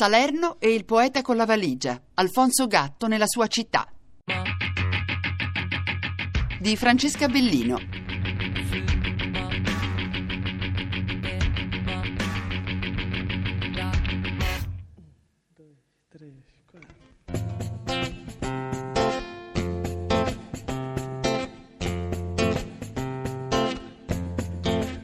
Salerno e il poeta con la valigia, Alfonso Gatto nella sua città. Di Francesca Bellino.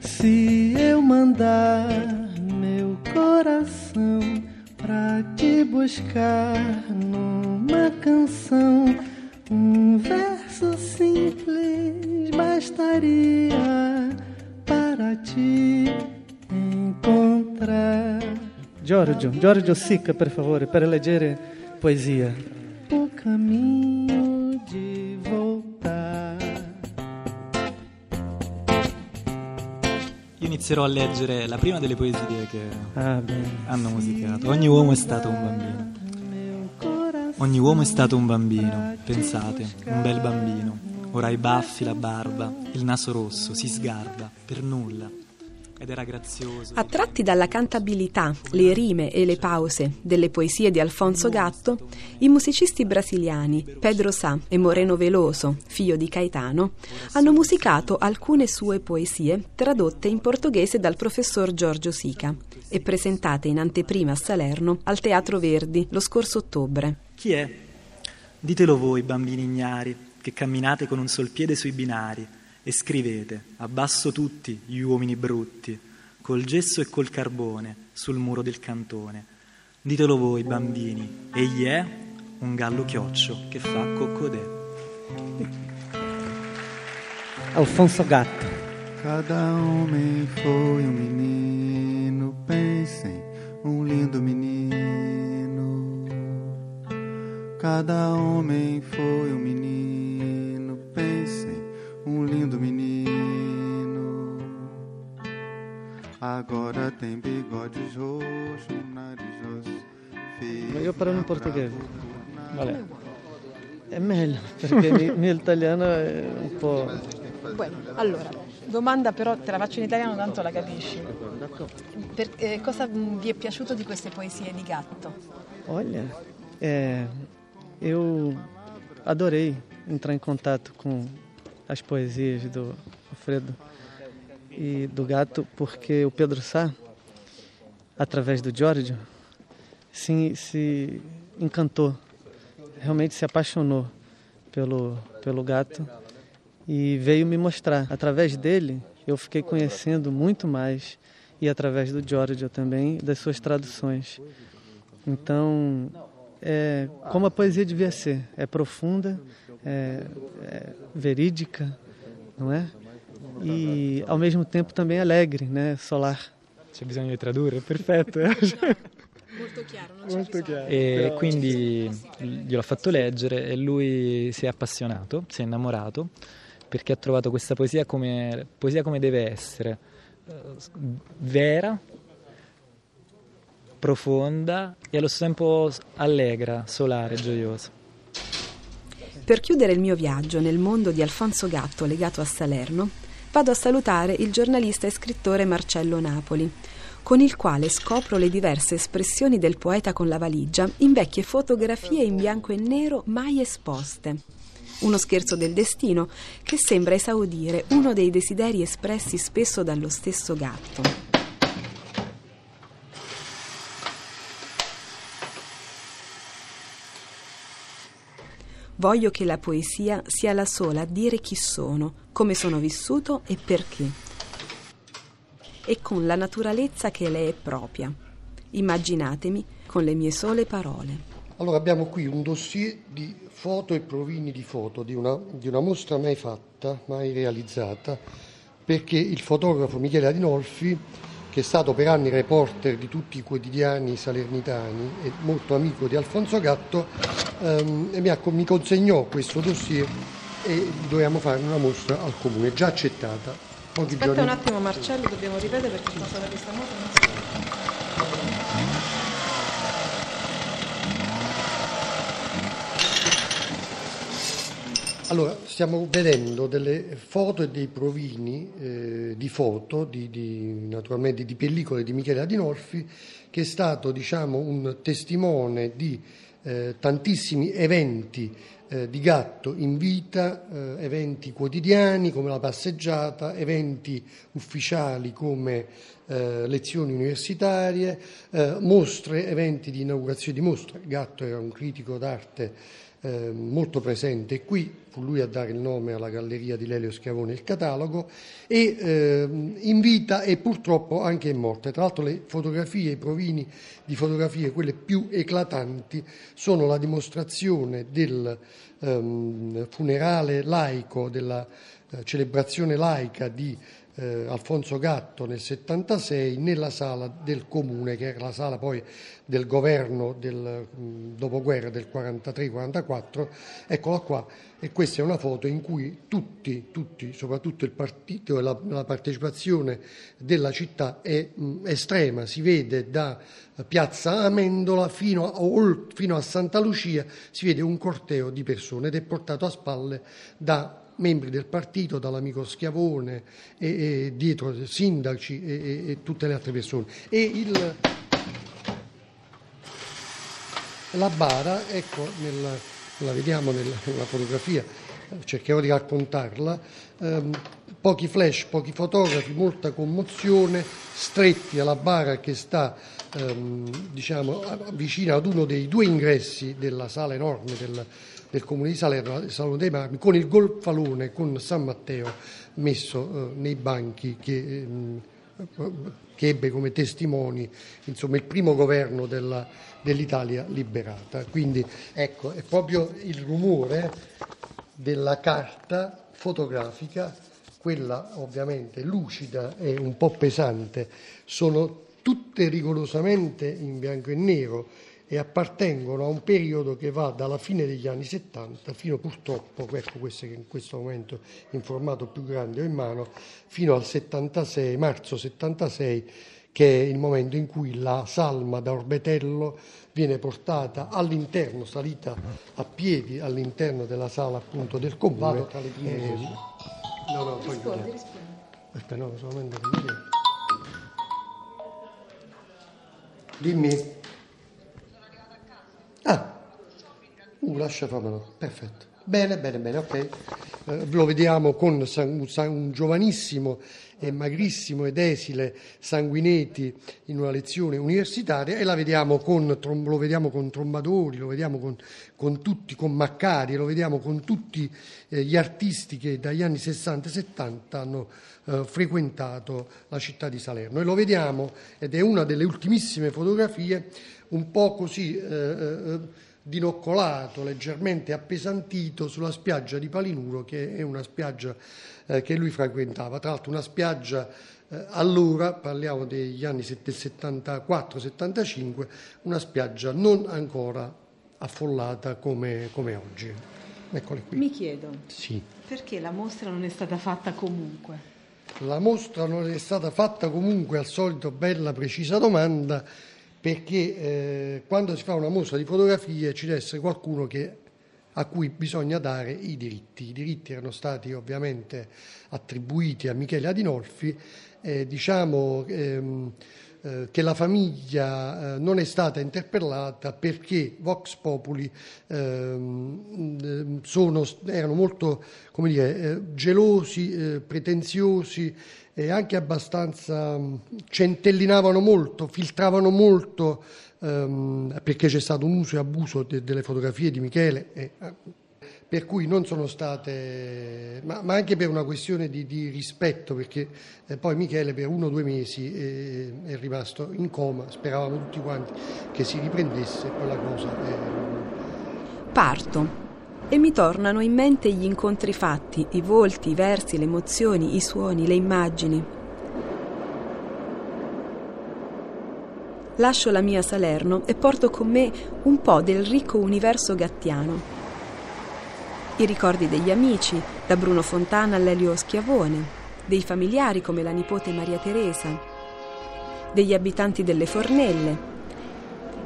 Se eu mandar buscar numa canção, um verso simples bastaria para te encontrar. Giorgio, Giorgio Sica, per favore, per leggere poesia. O caminho inizierò a leggere la prima delle poesie che Ah, hanno musicato. Ogni uomo è stato un bambino. Ogni uomo è stato un bambino, pensate, un bel bambino. Ora i baffi, la barba, il naso rosso, si sgarba, per nulla. Ed era grazioso. Attratti dalla cantabilità, le rime e le pause delle poesie di Alfonso Gatto, i musicisti brasiliani Pedro Sá e Moreno Veloso, figlio di Caetano, hanno musicato alcune sue poesie tradotte in portoghese dal professor Giorgio Sica e presentate in anteprima a Salerno al Teatro Verdi lo scorso ottobre. Chi è? Ditelo voi, bambini ignari, che camminate con un sol piede sui binari e scrivete, abbasso tutti gli uomini brutti, col gesso e col carbone, sul muro del cantone. Ditelo voi, bambini, egli è un gallo chioccio che fa coccodè. Alfonso Gatto. Cada homem foi um menino, pensem, um lindo menino. Cada homem foi um menino, tem bigodes roxos, nariz rosso, feio. Ma io parlo in portoghese. Vabbè. È meglio, perché il mio italiano è un po'... Bueno, allora, domanda però te la faccio in italiano tanto la capisci. Per- eh, cosa mm, vi è piaciuto di queste poesie di Gatto? Olha, é, eu adorei entrar em contato com as poesias do Alfredo e do Gato, porque o Pedro Sá, através do Giorgio, se, se encantou, realmente se apaixonou pelo, pelo Gato e veio me mostrar. Através dele, eu fiquei conhecendo muito mais e através do Giorgio também, das suas traduções. Então, é como a poesia devia ser. É profunda, é, é verídica, não é? E ao mesmo tempo também alegre, né? Solar. C'è bisogno di tradurre, perfetto. Molto chiaro, non Molto chiaro. E quindi gliel'ho fatto leggere e lui si è appassionato, si è innamorato perché ha trovato questa poesia come, poesia come deve essere, eh, vera, profonda e allo stesso tempo allegra, solare, gioiosa. Per chiudere il mio viaggio nel mondo di Alfonso Gatto legato a Salerno, vado a salutare il giornalista e scrittore Marcello Napoli, con il quale scopro le diverse espressioni del poeta con la valigia in vecchie fotografie in bianco e nero mai esposte. Uno scherzo del destino che sembra esaudire uno dei desideri espressi spesso dallo stesso gatto. Voglio che la poesia sia la sola a dire chi sono, come sono vissuto e perché. E con la naturalezza che le è propria. Immaginatemi con le mie sole parole. Allora abbiamo qui un dossier di foto e provini di foto di una, di una mostra mai fatta, mai realizzata, perché il fotografo Michele Adinolfi, che è stato per anni reporter di tutti i quotidiani salernitani e molto amico di Alfonso Gatto, ehm, mi, ha- mi consegnò questo dossier e dovevamo fare una mostra al comune, già accettata. Pochi Aspetta giorni un attimo Marcello, dobbiamo ripetere perché stata questa moto non si Allora, stiamo vedendo delle foto e dei provini eh, di foto, di, di, naturalmente di pellicole di Michele Adinolfi, che è stato diciamo, un testimone di eh, tantissimi eventi eh, di gatto in vita, eh, eventi quotidiani come la passeggiata, eventi ufficiali come eh, lezioni universitarie, eh, mostre, eventi di inaugurazione di mostre. Gatto era un critico d'arte eh, molto presente qui, fu lui a dare il nome alla galleria di Lelio Schiavone il catalogo, e eh, in vita e purtroppo anche in morte. Tra l'altro le fotografie, i provini di fotografie, quelle più eclatanti, sono la dimostrazione del ehm, funerale laico, della eh, celebrazione laica di eh, Alfonso Gatto nel 76 nella sala del comune, che era la sala poi del governo del mh, dopoguerra del 43-44. Eccola qua, e questa è una foto in cui tutti, tutti soprattutto il partito e la, la partecipazione della città è mh, estrema, si vede da piazza Amendola fino a, fino a Santa Lucia, si vede un corteo di persone ed è portato a spalle da membri del partito, dall'amico Schiavone e, e dietro sindaci e, e, tutte le altre persone. E il, la bara, ecco, nella, la vediamo nella, nella, fotografia, cercherò di raccontarla, ehm, pochi flash, pochi fotografi, molta commozione, stretti alla bara che sta ehm, diciamo, vicino ad uno dei due ingressi della sala enorme del, del comune di Salerno, il Salone dei Marmi, con il golfalone con San Matteo messo eh, nei banchi che, eh, che, ebbe come testimoni insomma, il primo governo della, dell'Italia liberata. Quindi ecco, è proprio il rumore della carta fotografica, quella ovviamente lucida e un po' pesante, sono tutte rigorosamente in bianco e nero e appartengono a un periodo che va dalla fine degli anni 70 fino purtroppo, ecco queste che in questo momento in formato più grande ho in mano, fino al 76, marzo 76, che è il momento in cui la salma da Orbetello viene portata all'interno, salita a piedi all'interno della sala appunto del prime. Eh, no, no, poi rispondi, rispondi. Aspetta, no, solamente Dimmi. Ah, uh, lascia fammelo, perfetto. Bene, bene, bene, ok. Eh, lo vediamo con un, giovanissimo e magrissimo ed esile Sanguinetti in una lezione universitaria e vediamo con, lo vediamo con Trombadori, lo vediamo con, con tutti, con Maccari, lo vediamo con tutti eh, gli artisti che dagli anni 60 e 70 hanno eh, frequentato la città di Salerno. E lo vediamo, ed è una delle ultimissime fotografie, un po' così eh, dinoccolato, leggermente appesantito sulla spiaggia di Palinuro, che è una spiaggia eh, che lui frequentava. Tra l'altro una spiaggia eh, allora, parliamo degli anni 74-75, una spiaggia non ancora affollata come, come oggi. Eccole qui. Mi chiedo, sì. perché la mostra non è stata fatta comunque? La mostra non è stata fatta comunque al solito bella precisa domanda perché eh, quando si fa una mostra di fotografie ci deve essere qualcuno che, a cui bisogna dare i diritti. I diritti erano stati ovviamente attribuiti a Michele Adinolfi, eh, diciamo ehm, eh, che la famiglia eh, non è stata interpellata perché Vox Populi ehm, sono, erano molto dire, eh, gelosi, eh, pretenziosi e anche abbastanza mm, centellinavano molto, filtravano molto ehm, perché c'è stato un uso e abuso de- delle fotografie di Michele. E, eh, per cui non sono state, ma, ma anche per una questione di, di rispetto, perché eh, poi Michele per uno o due mesi eh, è rimasto in coma, speravamo tutti quanti che si riprendesse quella cosa. Eh... Parto e mi tornano in mente gli incontri fatti, i volti, i versi, le emozioni, i suoni, le immagini. Lascio la mia Salerno e porto con me un po' del ricco universo gattiano. I ricordi degli amici, da Bruno Fontana all'Elio Schiavone, dei familiari come la nipote Maria Teresa, degli abitanti delle Fornelle,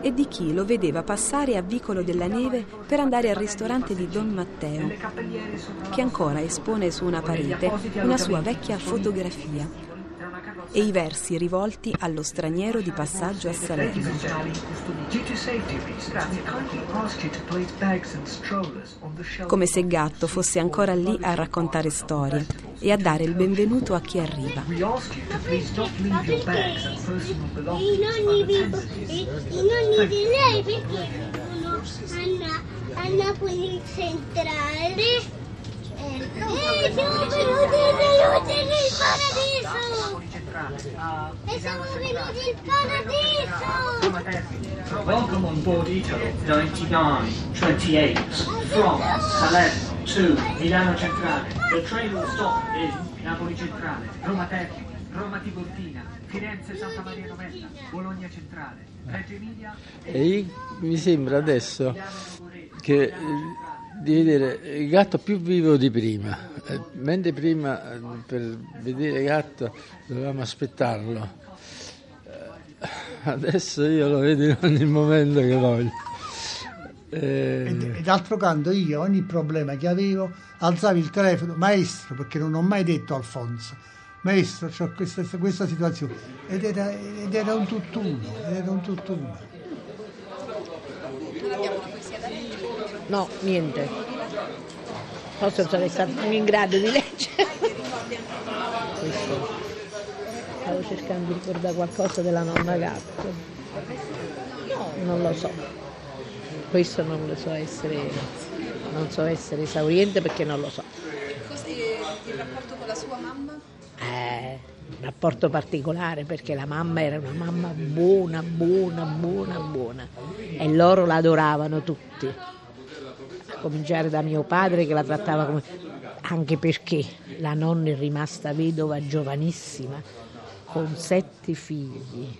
e di chi lo vedeva passare a Vicolo della Neve per andare al ristorante di Don Matteo, che ancora espone su una parete una sua vecchia fotografia e i versi rivolti allo straniero di passaggio a Salerno. Come se Gatto fosse ancora lì a raccontare storie e a dare il benvenuto a chi arriva. Ma perché i nonni di, i, i nonni di lei perché vivono a, a Napoli centrale? E siamo venuti del paradiso! E siamo venuti in paradiso! Welcome on board Italy 99, 28 from Salerno to Milano Centrale. The train will stop in Napoli Centrale, Roma Termini, Roma Tiburtina, Firenze Santa Maria Novella, Bologna Centrale, Reggio Emilia E mi sembra adesso che eh, di vedere il gatto più vivo di prima, Eh, mentre prima eh, per vedere il gatto dovevamo aspettarlo. Adesso io lo vedo in ogni momento che voglio. Eh, E, d'altro canto io ogni problema che avevo alzavo il telefono, maestro, perché non ho mai detto Alfonso, maestro, ho questa, questa situazione. Ed era, ed era un tutt'uno, ed era un tutt'uno. No, niente. Forse sarei stato in grado di leggere. Questo. Stavo cercando di ricordare qualcosa della nonna gatto. Non lo so. Questo non lo so essere. Non so essere esauriente perché non lo so. il rapporto con la sua mamma? Eh, un rapporto particolare perché la mamma era una mamma buona, buona, buona, buona e loro la adoravano tutti. A cominciare da mio padre che la trattava come... anche perché la nonna è rimasta vedova giovanissima con sette figli,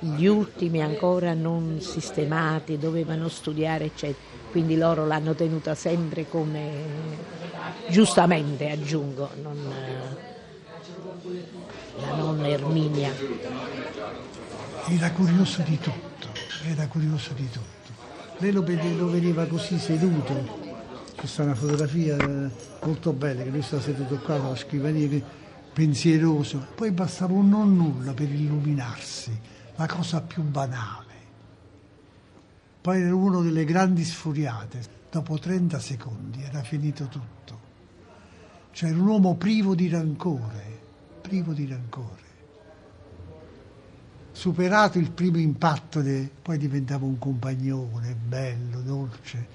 gli ultimi ancora non sistemati, dovevano studiare, eccetera. Quindi loro l'hanno tenuta sempre come, giustamente aggiungo, non, la nonna Erminia. Era curioso di tutto, era curioso di tutto. Lei lo, lo vedeva così seduto. Questa è una fotografia eh, molto bella, che lui sta seduto qua alla scrivania, che- pensieroso. Poi bastava un non nulla per illuminarsi, la cosa più banale. Poi era uno delle grandi sfuriate. Dopo 30 secondi era finito tutto. Cioè era un uomo privo di rancore, privo di rancore superato il primo impatto, de- poi diventava un compagnone bello, dolce.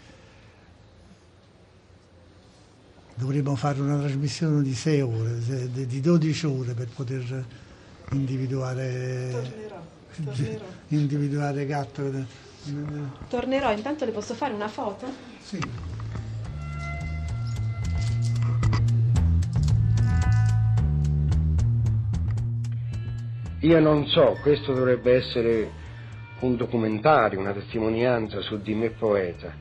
Dovremmo fare una trasmissione di 6 ore, di 12 ore per poter individuare, individuare gatto. Tornerò, intanto le posso fare una foto? Sì. Io non so, questo dovrebbe essere un documentario, una testimonianza su di me poeta,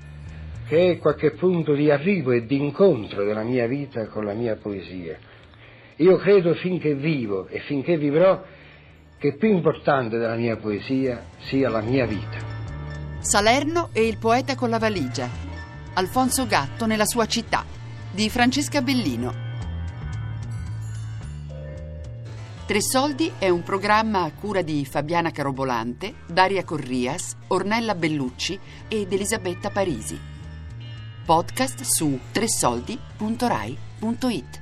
che è qualche punto di arrivo e di incontro della mia vita con la mia poesia. Io credo finché vivo e finché vivrò che più importante della mia poesia sia la mia vita. Salerno e il poeta con la valigia. Alfonso Gatto nella sua città. Di Francesca Bellino. Tre Soldi è un programma a cura di Fabiana Carobolante, Daria Corrias, Ornella Bellucci ed Elisabetta Parisi. Podcast su tresoldi.rai.it